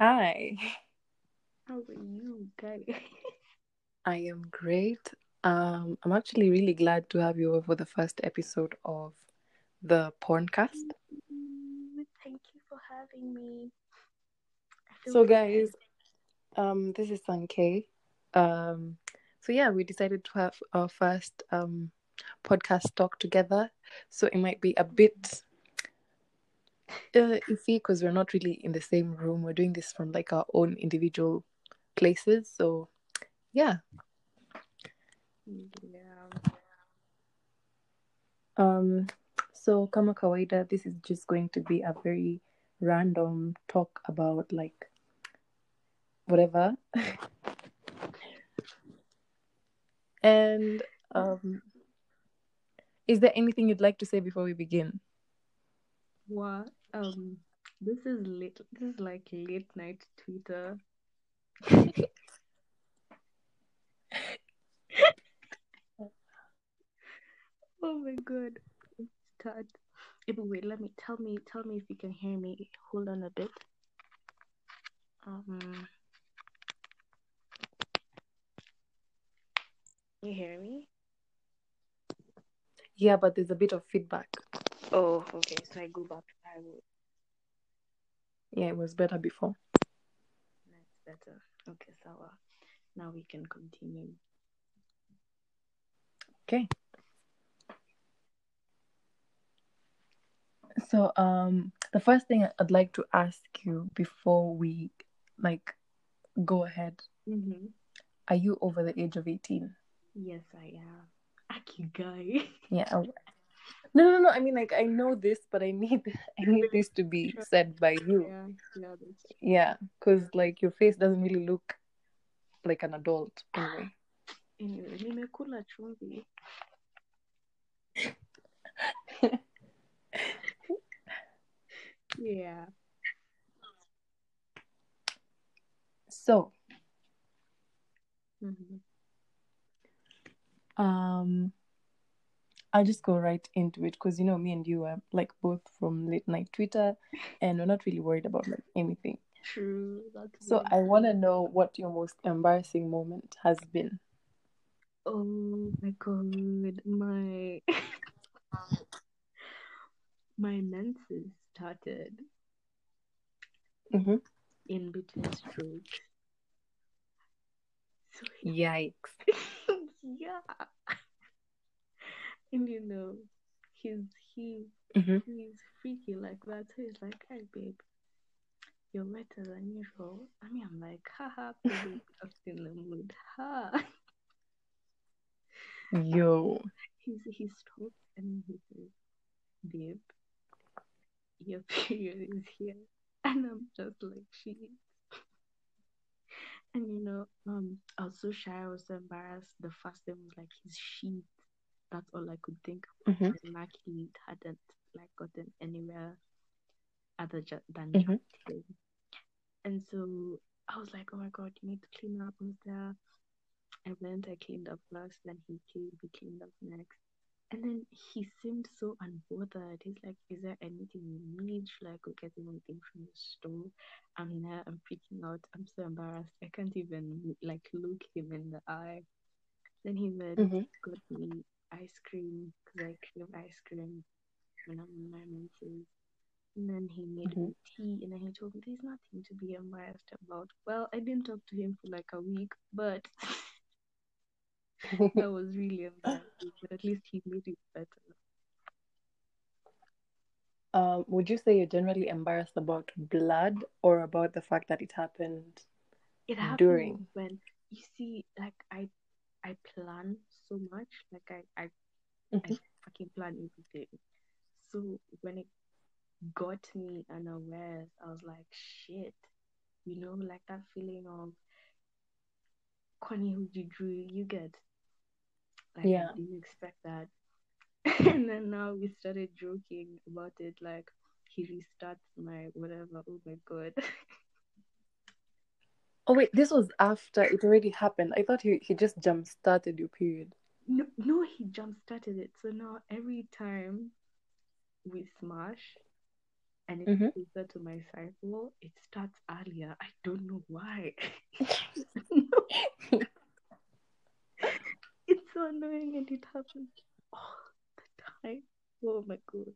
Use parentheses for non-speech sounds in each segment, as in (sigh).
Hi, How are you, guy? I am great. Um, I'm actually really glad to have you over for the first episode of the podcast. Mm, Thank you for having me. So, guys, um, this is Sankei. Um, so yeah, we decided to have our first um podcast talk together. So it might be a bit uh, iffy because we're not really in the same room. We're doing this from like our own individual places. So yeah. Yeah. Um, so kama kawaida, this is just going to be a very random talk about like whatever. (laughs) and um, is there anything you'd like to say before we begin? What? Um, this is late. This is like late night Twitter. (laughs) Oh my god. Start. Eh, wait, let me tell me tell me if you can hear me. Hold on a bit. Um you hear me? Yeah, but there's a bit of feedback. Oh, okay. So I go back. I will. Yeah, it was better before. That's better. Okay, so uh, now we can continue. Okay. So um, the first thing I'd like to ask you before we like go ahead, Mm-hmm. are you over the age of eighteen? Yes, I am. Aki guy. Yeah. No, no, no. I mean, like, I know this, but I need, (laughs) I need this to be said by you. yeah, yeah, Yeah, because like your face doesn't really look like an adult anyway. (sighs) Anyway, nimekula chumvi. (laughs) Yeah. So, Mm-hmm. um, I'll just go right into it because you know me and you are like both from late night Twitter, and we're not really worried about like anything. True. That's So very I want to know what your most embarrassing moment has been. Oh my god, my (laughs) my menses started Mm-hmm. in between strokes. So Yikes! (laughs) yeah. And you know, he's he Mm-hmm. he's freaky like that. So he's like, hey babe, you're wetter than usual. I mean I'm like, haha, (laughs) baby, just in the mood. Ha Yo. (laughs) he's he stops and he says, babe, your period is here. And I'm just like, she And you know, um, I was so shy, I was so embarrassed. The first thing was like his sheet. That's all I could think of. Mhm. Luckily hadn't like gotten anywhere other ju- than Mhm. just. And so I was like, oh my god, you need to clean up. I was there. I went, I cleaned up first, then he came, he cleaned up next. And then he seemed so unbothered. He's like, Is there anything you need? Should I go get anything from the store? I'm there, I'm freaking out. I'm so embarrassed. I can't even like look him in the eye. Then he went, Mhm. got me ice cream because I crave ice cream when I'm in my menses. And then he made me tea, and then he told me there's nothing to be embarrassed about. Well, I didn't talk to him for like a week, but (laughs) that (laughs) was really embarrassing. But at least he made it better. um, would you say you're generally embarrassed about blood or about the fact that it happened? It happens During. when you see, like I, I plan so much, like I, I, I Mhm. fucking plan everything. So when it got me unawares, I was like, shit, you know, like that feeling of Connie who you drew, you get. Like Yeah. I didn't expect that. (laughs) and then now we started joking about it, like he restarts my whatever. Oh my god. (laughs) Oh wait, this was after it already happened. I thought he, he just jump started your period. no, no, he jump started it. So now every time we smash, and it's Mhm. closer to my cycle, it starts earlier. I don't know why. (laughs) it's so annoying and it happens all the time. Oh my god.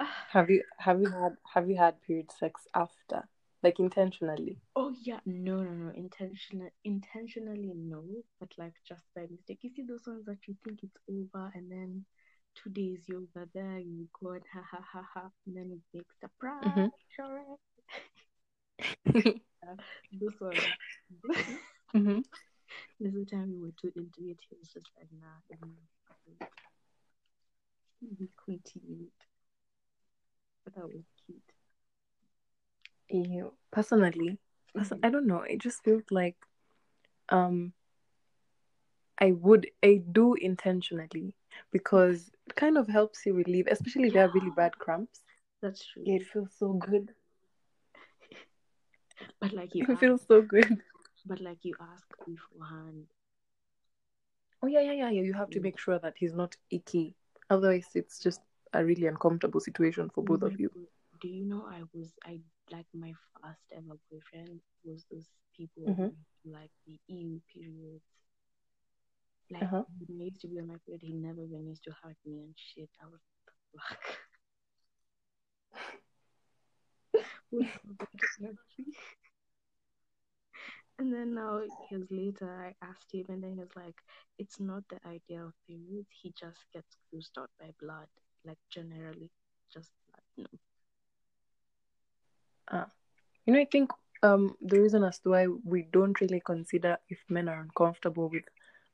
Ah, Have you have you had have you had period sex after? Like intentionally? oh yeah, no, no, no. Intentional, intentionally no, but like just by mistake. You see those ones that you think it's over, and then two days you're over there, you go and ha ha ha ha, and then it makes surprise. Mhm. Sure. Those ones. hmm (laughs) There's a time we were too into it. He was just like, nah, we continued. But that was cute. You personally, pers- Mhm. I don't know. It just feels like um I would I do intentionally because it kind of helps you relieve, especially if you have really bad (gasps) cramps. That's true. Yeah, it feels so good. (laughs) But like you It ask, feels so good. (laughs) but like you ask beforehand. Oh yeah, yeah, yeah, yeah. You have to Mm. make sure that he's not icky. Otherwise, it's just a really uncomfortable situation for both of you. Do you know I was I like my first ever boyfriend was those people Mhm. like the EU periods. Like Uh-huh. when I used to be on my period, he never even used to hug me and shit. I was like, What's up with that energy? And then now years later, I asked him, and then he was like, "It's not the idea of periods. He just gets grossed out by blood, like generally, just blood." No. You know, I think um the reason as to why we don't really consider if men are uncomfortable with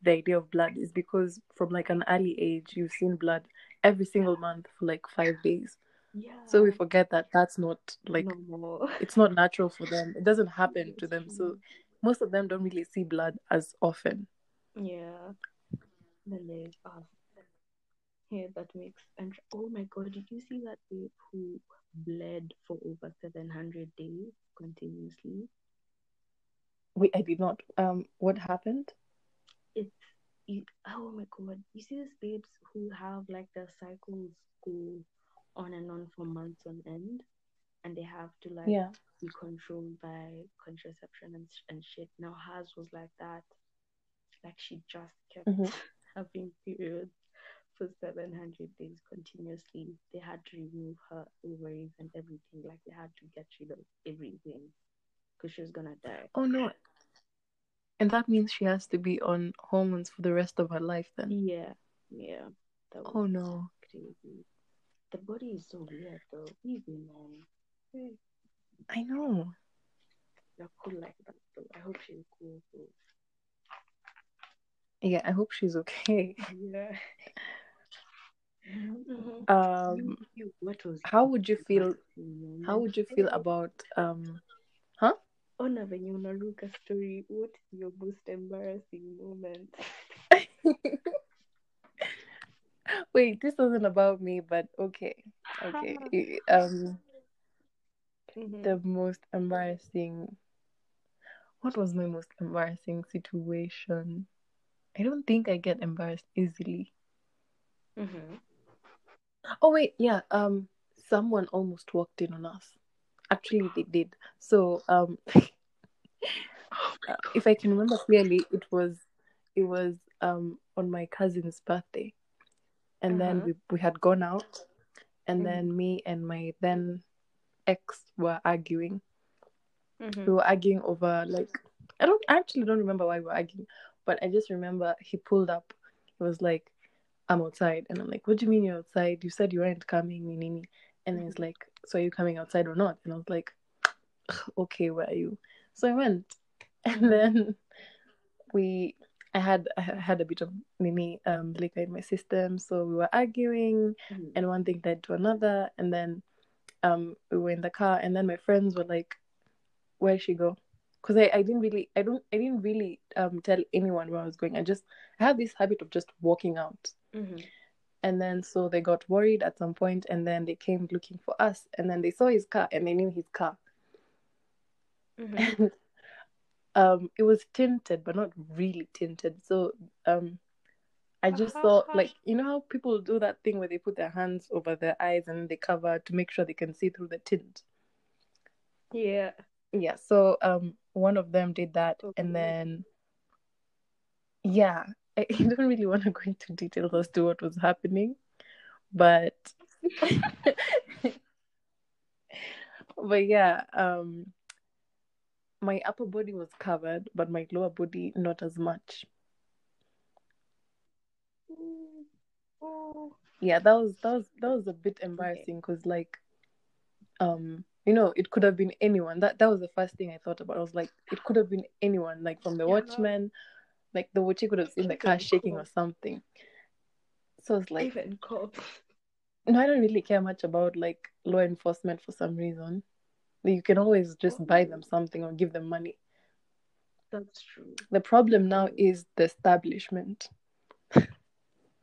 the idea of blood is because from like an early age you've seen blood every single month for like five days. Yeah. So we forget that that's not like no it's not natural for them. It doesn't (laughs) happen to them. So most of them don't really see blood as often. Yeah. Then there's us. Yeah, that makes and oh my god, did you see that babe who bled for over seven hundred days continuously? Wait, I did not. Um, what happened? It's you, oh my god, you see these babes who have like their cycles go on and on for months on end, and they have to like Yeah. be controlled by contraception and and shit. Now hers was like that, like she just kept Mhm. (laughs) having periods for 700 days continuously. They had to remove her ovaries and everything. Like they had to get rid of everything because she was gonna die. Oh no. And that means she has to be on hormones for the rest of her life then. Yeah, yeah, that oh, was Oh no. crazy. The body is so weird though. Women, hey, I know. you're cool like that though. I hope she's cool too. Yeah, I hope she's okay. Yeah. Um what was how would you feel how would you feel about um huh? Ona venye unaruka story, what is your most embarrassing moment? (laughs) wait, this wasn't about me, but okay. Okay. I- Um Mhm. the most embarrassing what was my most embarrassing situation? I don't think I get embarrassed easily. Mhm. Oh wait, yeah. Um, someone almost walked in on us. Actually, they did. So, um, (laughs) uh, if I can remember clearly, it was it was um on my cousin's birthday, and then Uh-huh. we we had gone out, and Mhm. then me and my then ex were arguing. Mhm. We were arguing over like I don't I actually don't remember why we were arguing, but I just remember he pulled up. He was like, "I'm outside," and I'm like, "What do you mean you're outside? You said you weren't coming, me." And then he's like, "So are you coming outside or not?" And I was like, (sighs) "Okay, where are you?" So I went, (laughs) and Mhm. then we. I had I had a bit of mini um liquor in my system, so we were arguing, Mhm. and one thing led to another, and then um we were in the car, and then my friends were like, "Where'd she go?" Because I, I didn't really I don't I didn't really um tell anyone where I was going. I just I have this habit of just walking out, Mhm. and then so they got worried at some point, and then they came looking for us, and then they saw his car, and they knew his car, Mhm. (laughs) and um it was tinted but not really tinted, so um I just thought, like, you know how people do that thing where they put their hands over their eyes and they cover to make sure they can see through the tint. Yeah. Yeah. So, um, one of them did that, Okay. and then, yeah, (laughs) I, don't really want to go into details as to what was happening, but, (laughs) but yeah, um, my upper body was covered, but my lower body not as much. Yeah that was that was that was a bit embarrassing because like um you know it could have been anyone that that was the first thing i thought about i was like it could have been anyone like from the Yeah. watchman like the could have seen the car shaking or something. So it's like Even cops. no i don't really care much about like law enforcement for some reason. You can always just buy them something or give them money. That's true. the problem now is the establishment.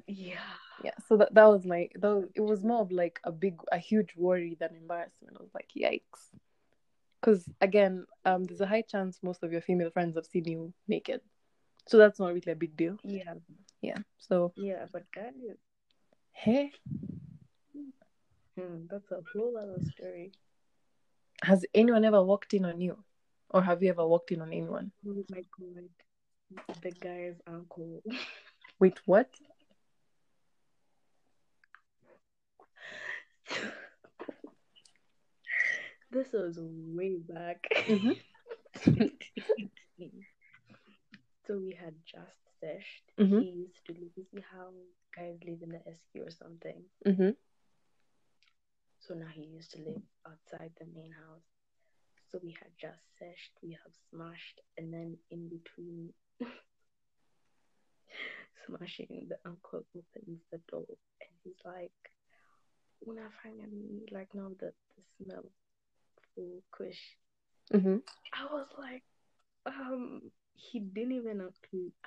Yeah. yeah so that, that was my that was, it was more of like a big a huge worry than embarrassment. I was like yikes. Because again um there's a high chance most of your female friends have seen you naked so that's not really a big deal Yeah. yeah so Yeah. But guys, hey hmm, that's a whole other story. has anyone ever walked in on you or have you ever walked in on anyone Oh my god. The guy's uncle. (laughs) wait what this was way back. Mhm. (laughs) (laughs) so we had just seshed. Mhm. He used to see how guys live in the SQ or something. mm-hmm. So now he used to live outside the main house. So we had just seshed, we have smashed, and then in between (laughs) smashing, the uncle opens the door and he's like, Una finally, like now the, the smell for kush. Mm-hmm. I was like, um, he didn't even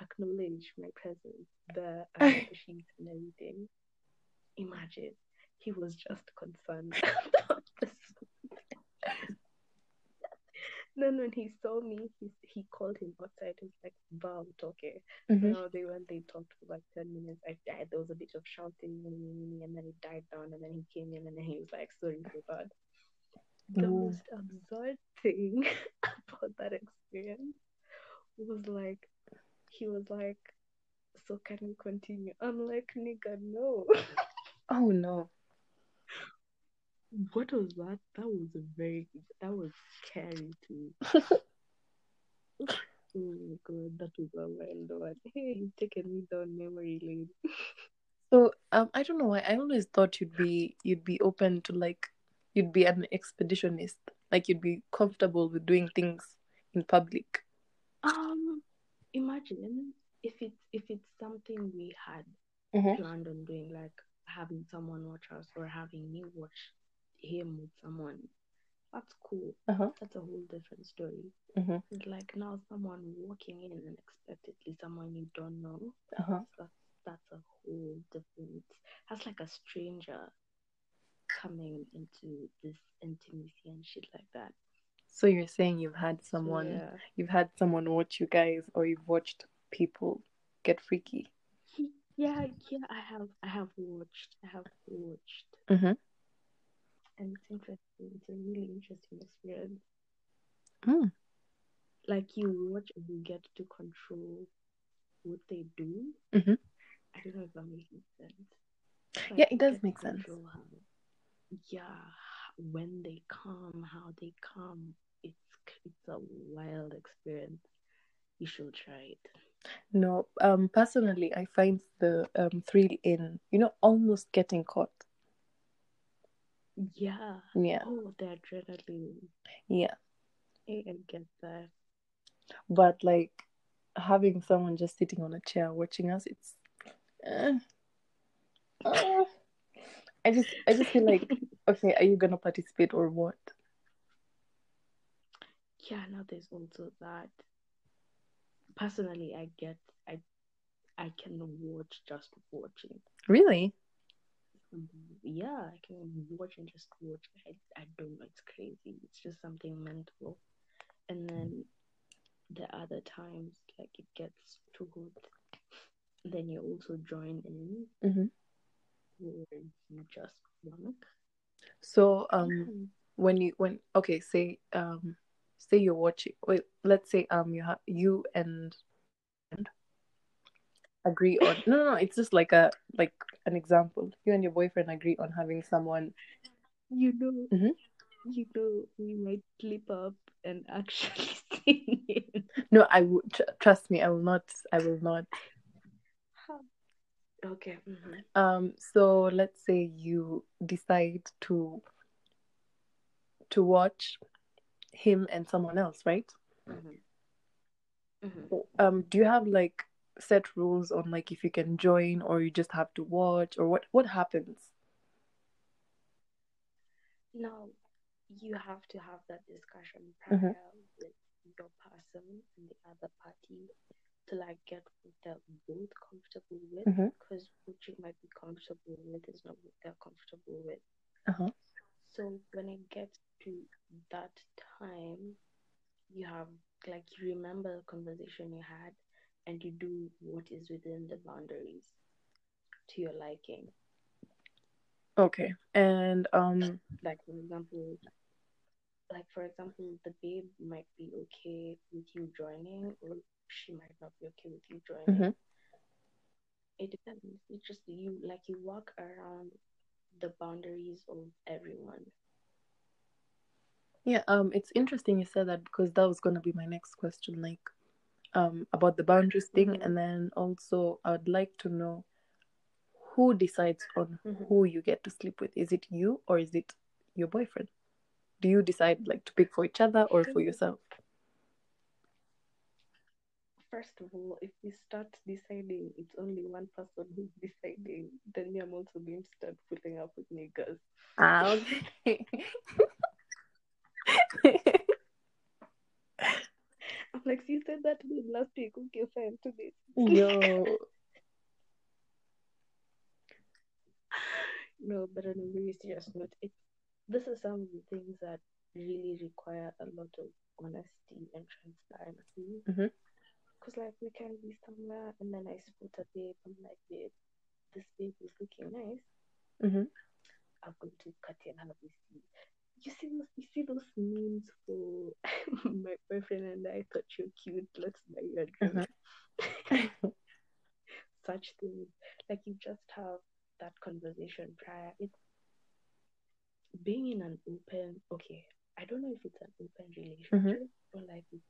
acknowledge my presence, the (laughs) sheets and everything. Imagine, he was just concerned. (laughs) about the smell. then when he saw me, he he called him outside. He was like, "Wow, okay." Mm-hmm. Now they went, they talked for like ten minutes. I died. There was a bit of shouting, and then it died down. And then he came in, and then he was like, "Sorry for that." The most absurd thing (laughs) about that experience was like, he was like, "So can we continue?" I'm like, "Nigga, no." (laughs) oh no what was that? That was a very that was scary too. (laughs) oh my god, that was a wild one. Hey, he's taking me down memory lane. so um i don't know why i always thought you'd be you'd be open to like you'd be an expeditionist like you'd be comfortable with doing things in public Um, imagine if it's if it's something we had mm-hmm. planned on doing, like having someone watch us or having me watch him with someone. That's cool. uh-huh That's a whole different story. mm-hmm. It's like now someone walking in unexpectedly, someone you don't know. uh-huh That's that's a whole different. That's like a stranger coming into this intimacy and shit like that. So you're saying you've had So, someone yeah. you've had someone watch you guys or you've watched people get freaky Yeah, yeah, I have, I have watched, I have watched, mm-hmm. and it's interesting. It's a really interesting experience. mm. Like you watch and you get to control what they do. Mhm. I don't know if that makes sense. Yeah, it does make sense. how- yeah, when they come, how they come. It's it's a wild experience. You should try it. no um personally i find the um thrill in you know almost getting caught Yeah. yeah Oh, the adrenaline. yeah I I get that. but like having someone just sitting on a chair watching us it's eh. Uh, i just i just feel like okay are you gonna participate or what Yeah, now there's also that. Personally, I get I I can watch just watching. really Yeah, I can watch and just watch. I I don't know. It's crazy. It's just something mental. And then the other times, like it gets too good. then you also join in, Mhm. Just. So um when you when okay say um say you're watching wait let's say um you have you and and agree on no no no it's just like a like an example you and your boyfriend agree on having someone You know, Mhm. you know, we might slip up and actually (laughs) sing it. no I would tr- trust me I will not I will not Okay. mhm. um so let's say you decide to to watch him and someone else right Mhm. Mhm. um do you have like set rules on like if you can join or you just have to watch or what what happens Now, you have to have that discussion Mhm. prior with your person and the other party to like get what they're both comfortable with. Mhm. Because what you might be comfortable with is not what they're comfortable with. uh-huh So when it gets to that time, you have like you remember the conversation you had and you do what is within the boundaries to your liking. okay and um like for example like for example the babe might be okay with you joining or she might not be okay with you joining Mhm. it depends. It's just you like you walk around the boundaries of everyone. Yeah um it's interesting you said that because that was going to be my next question like um about the boundaries thing. Mhm. and then also i'd like to know who decides on Mhm. who you get to sleep with. Is it you or is it your boyfriend? Do you decide like to pick for each other or for yourself first of all if we start deciding it's only one person who's deciding then me i'm also going to start putting up with niggas ah okay. (laughs) I'm like you said that to me last week. Okay fine today yo. (laughs) No, but on a very serious note, it this is some of the things that really require a lot of honesty and transparency. Mhm. Cause like we can be somewhere and then I spot a babe. I'm like, babe, this babe is looking nice. Mhm. I'm going to cut it and have this. You see those? You see those memes for (laughs) my boyfriend and I thought you're cute. Let's buy you a drink. (laughs) Such things like you just have that conversation prior. It's being in an open. Okay, I don't know if it's an open relationship or like it's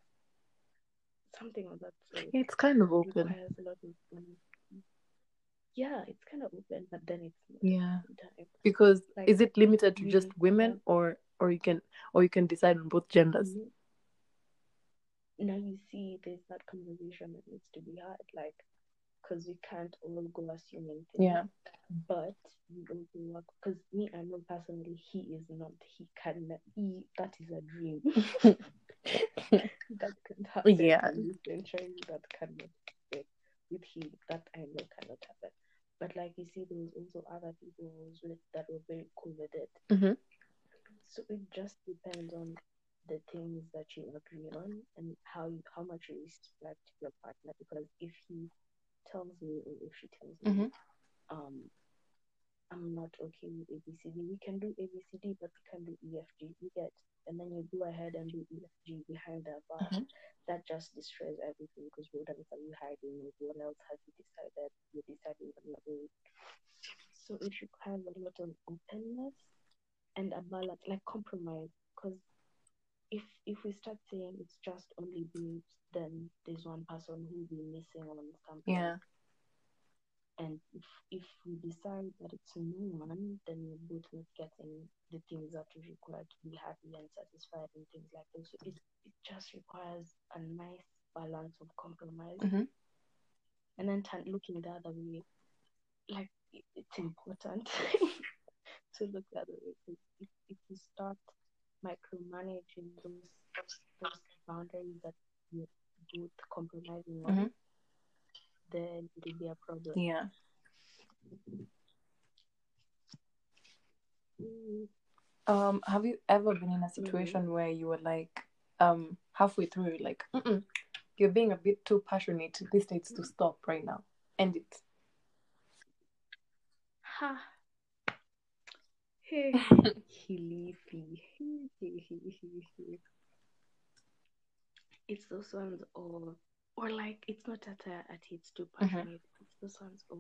something of that sort. it's kind of open requires a lot of honesty. Yeah, it's kind of open, but then it's yeah at the same time. because Like, is it limited to just women or or you can or you can decide on both genders Mhm. Now you see, there's that conversation that needs to be had, like, because we can't all go assuming things. yeah But we also work because me, I know personally, he is not. He can. He that is a dream. (laughs) that can (laughs) happen. Yeah. century. That cannot happen with him. That I know cannot happen. But like you see, there was also other people with that were very cool with it. Mhm. So it just depends on the things that you agree on and how you, how much you respect your partner. Because if he tells me or if she tells me, Mhm. um, I'm not okay with ABCD, we can do ABCD, but we can do EFG. You get, and then you go ahead and do EFG behind their back. Mhm. That just destroys everything because what else are you hiding? What else have you decided? You're deciding on your own. So it requires a lot of openness and a balance, like compromise. Because if if we start saying it's just only babes, then there's one person who will be missing on something. yeah And if if we decide that it's no one, then we're both not getting the things that we require to be happy and satisfied and things like that. So it it just requires a nice balance of compromise. Mhm. And then turn, looking the other way, like it, it's important (laughs) to look the other way. 'cause If, if you start micromanaging those those boundaries that you're both compromising on, Mhm. Then it will be a problem. yeah Mm, um have you ever been in a situation where you were like um halfway through like Mm-mm, you're being a bit too passionate this needs to stop right now end it. Ha. Hey, (laughs) It's those ones, or or like it's not that uh, at it's too passionate. It's those ones. Oh,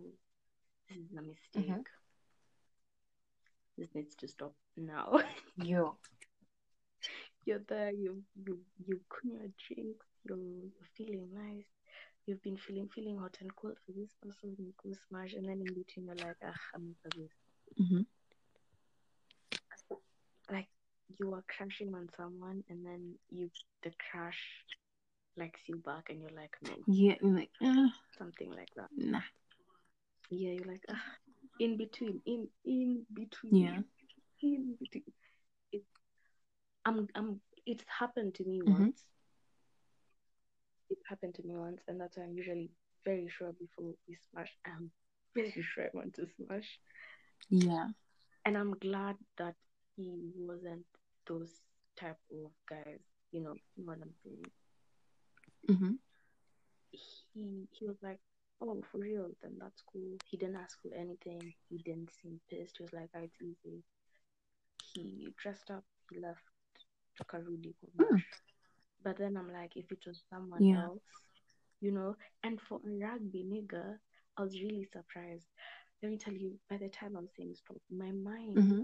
this is a mistake. Mhm. This needs to stop now. (laughs) Yo. you're there, you you you clean your drinks, you're, you're feeling nice, you've been feeling feeling hot and cold for this person, you go smash, and then in between you're like, ah, I'm over this. Mm-hmm. Like you are crashing on someone, and then you the crash likes you back, and you're like, no, Yeah, and like, uh, something like that. nah. Yeah, you're like, ah, in between, in in between, Yeah. in between. It, I'm I'm. It's happened to me Mhm. once. It happened to me once, and that's why I'm usually very sure before we smash. I'm very (laughs) sure I want to smash, Yeah. and I'm glad that he wasn't those type of guys. You know, you know what I'm saying. Mm-hmm. He he was like, oh, for real, then that's cool. He didn't ask for anything. He didn't seem pissed. He was like, it's easy. He dressed up. He left. Took a really good Mm. match. But then I'm like, if it was someone Yeah. else, you know, and for a rugby nigga, I was really surprised. Let me tell you, by the time I'm saying stop, my mind Mm-hmm.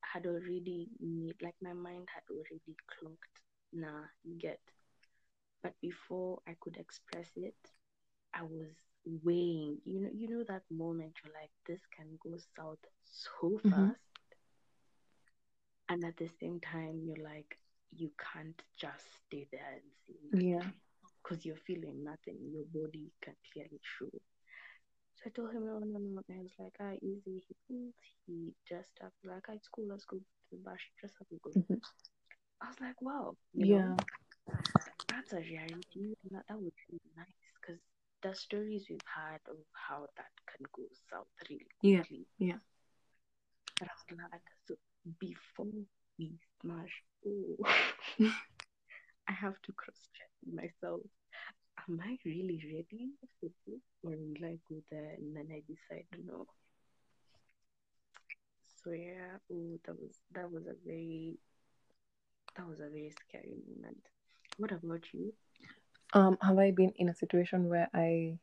had already made, like, my mind had already clocked. Nah, you get. But before I could express it, I was weighing. You know, you know that moment you're like, this can go south so Mhm. fast, and at the same time you're like, you can't just stay there and see Yeah. because you're feeling nothing. Your body can clearly show. So I told him no, no, no. And I was like, ah, easy. He pulled. He dressed up. Like, ah, it's cool. Let's go to the bash. Dress up and go. Mhm. I was like, wow. Yeah. know, that's a reality. And that, that was really nice because the stories we've had of how that can go south really Yeah, quickly. yeah. But I was glad. So before we smash, oh, (laughs) (laughs) I have to cross check myself. Am I really ready for this? Or will I go there and then I decide no? So yeah, oh, that was that was a very that was a very scary moment. What about you? Um, have I been in a situation where I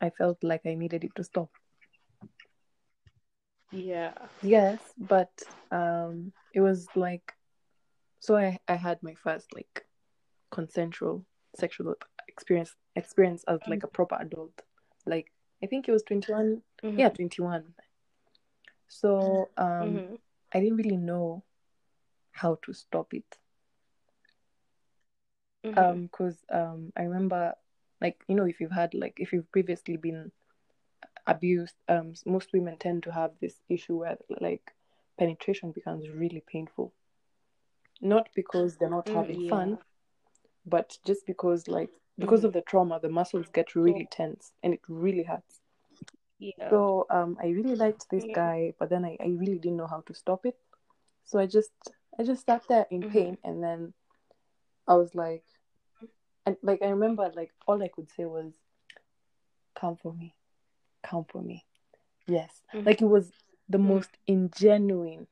I felt like I needed it to stop? Yeah. Yes, but um it was like so I I had my first like consensual sexual experience experience as like a proper adult. Like I think it was 21 yeah 21 so um Mhm. i didn't really know how to stop it Mhm. um because um i remember like you know if you've had like if you've previously been abused um most women tend to have this issue where like penetration becomes really painful not because they're not Mm, having yeah. fun but just because like because Mhm. of the trauma the muscles get really tense and it really hurts Yeah. So um, I really liked this Yeah. guy, but then I, I really didn't know how to stop it. So I just I just sat there in Mhm. pain, and then I was like, and like I remember like all I could say was, "Come for me, come for me." Yes, Mhm. like it was the Mhm. most ingenuine.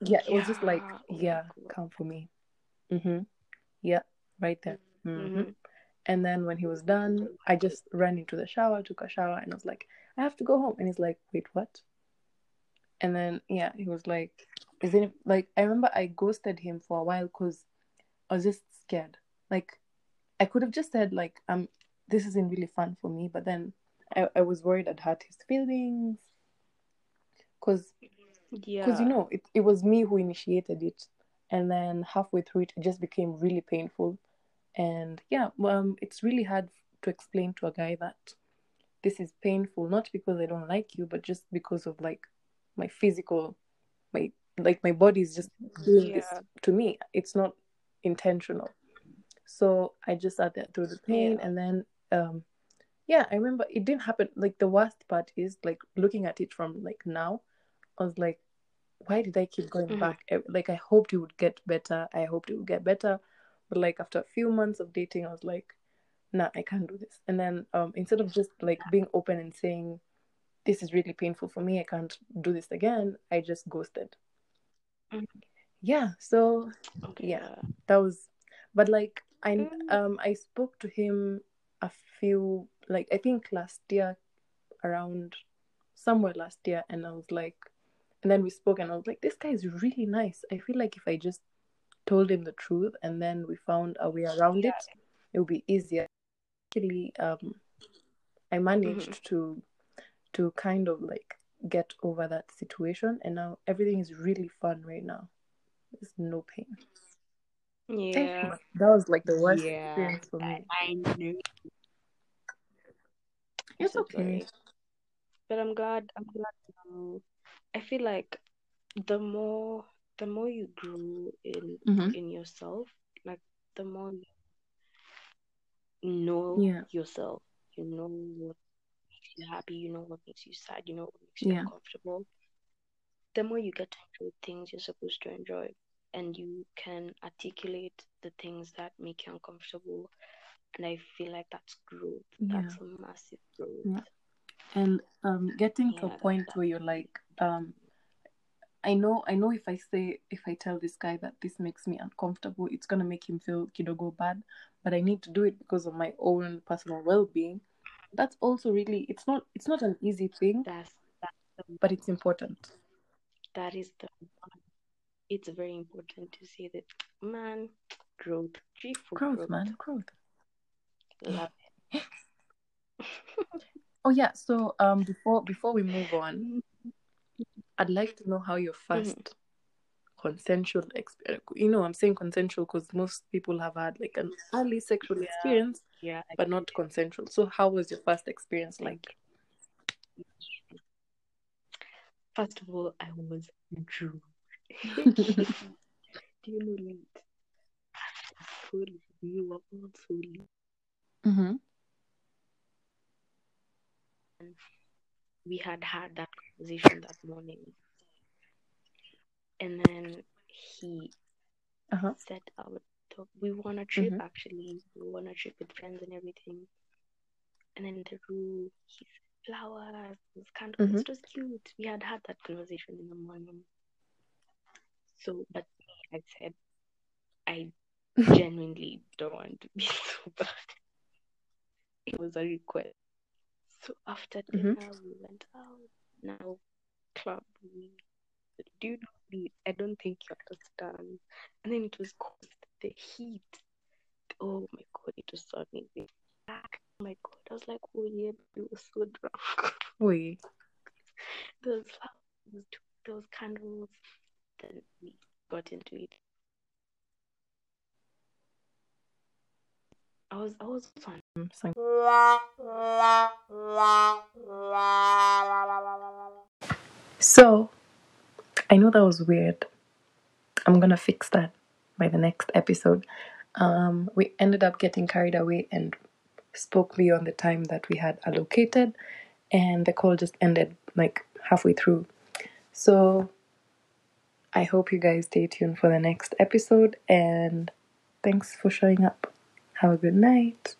Yeah, it was just like, Yeah. Oh my yeah, God. come for me. Mhm. Yeah, right there. Mhm. Mhm. And then when he was done, I just ran into the shower, took a shower, and I was like, I have to go home. And he's like, wait, what? And then, yeah, he was like, is it like, I remember I ghosted him for a while because I was just scared. Like, I could have just said, like, um, this isn't really fun for me, but then I, I was worried I'd hurt his feelings. Because, Yeah. because you know, it, it was me who initiated it. And then halfway through it, it just became really painful and yeah um it's really hard to explain to a guy that this is painful not because i don't like you but just because of like my physical my like my body is just doing this to me it's not intentional so i just sat there through the pain Yeah. and then um yeah i remember it didn't happen like the worst part is like looking at it from like now i was like why did i keep going Mhm. back like i hoped it would get better i hoped it would get better but like after a few months of dating i was like nah, I can't do this. And then um, instead of just like being open and saying, this is really painful for me, I can't do this again, I just ghosted. Yeah, so Okay. yeah, that was, but like I Mm. um I spoke to him a few like I think last year around somewhere last year, and I was like, and then we spoke, and I was like, this guy is really nice. I feel like if I just told him the truth and then we found a way around it, it would be easier. Actually, um, I managed to to kind of like get over that situation, and now everything is really fun right now. There's no pain. Yeah. that was like the worst Yeah. experience for me. I knew. It's okay. But I'm glad. I'm glad. I feel like the more the more you grow in Mhm. in yourself, like the more you know Yeah. yourself. You know what you happy. You know what makes you sad. You know what makes you Yeah. uncomfortable. The more you get to enjoy things you're supposed to enjoy, and you can articulate the things that make you uncomfortable. And I feel like that's growth. That's a massive growth. Yeah. And um, getting to a point that- where you're like, um, I know, I know, if I say, if I tell this guy that this makes me uncomfortable, it's gonna make him feel kidogo bad. But I need to do it because of my own personal well-being. That's also really, it's not, it's not an easy thing, That's that's the but it's important. that is the it's very important to say that man growth G for Growth, man, growth. love (laughs) Oh yeah. So um, before before we move on, I'd like to know how your 1st consensual experience. You know, I'm saying consensual because most people have had like an early sexual Yeah. experience, yeah but not consensual. So how was your first experience like? first of all I was Drew (laughs) do you know like Fully, we were all late. Mm-hmm. we had had that conversation that morning and then he Uh-huh. out to, we want a trip Mhm. actually we want a trip with friends and everything and then the room he said flowers candles Mhm. it was cute we had had that conversation in the morning so but I said I (laughs) genuinely don't want to be (laughs) sober it was a request so after Mhm. dinner we went out now club we do you know the I don't think you understand. And then it was cold the heat. Oh my god it was so amazing. Oh my god I was like oh yeah we were so drunk. (laughs) Wait. there was flowers there was candles. Then we got into it. I was I was fun mm, so- So, I know that was weird. I'm gonna fix that by the next episode. Um, we ended up getting carried away and spoke beyond the time that we had allocated, and the call just ended like halfway through. So, I hope you guys stay tuned for the next episode, and thanks for showing up. Have a good night.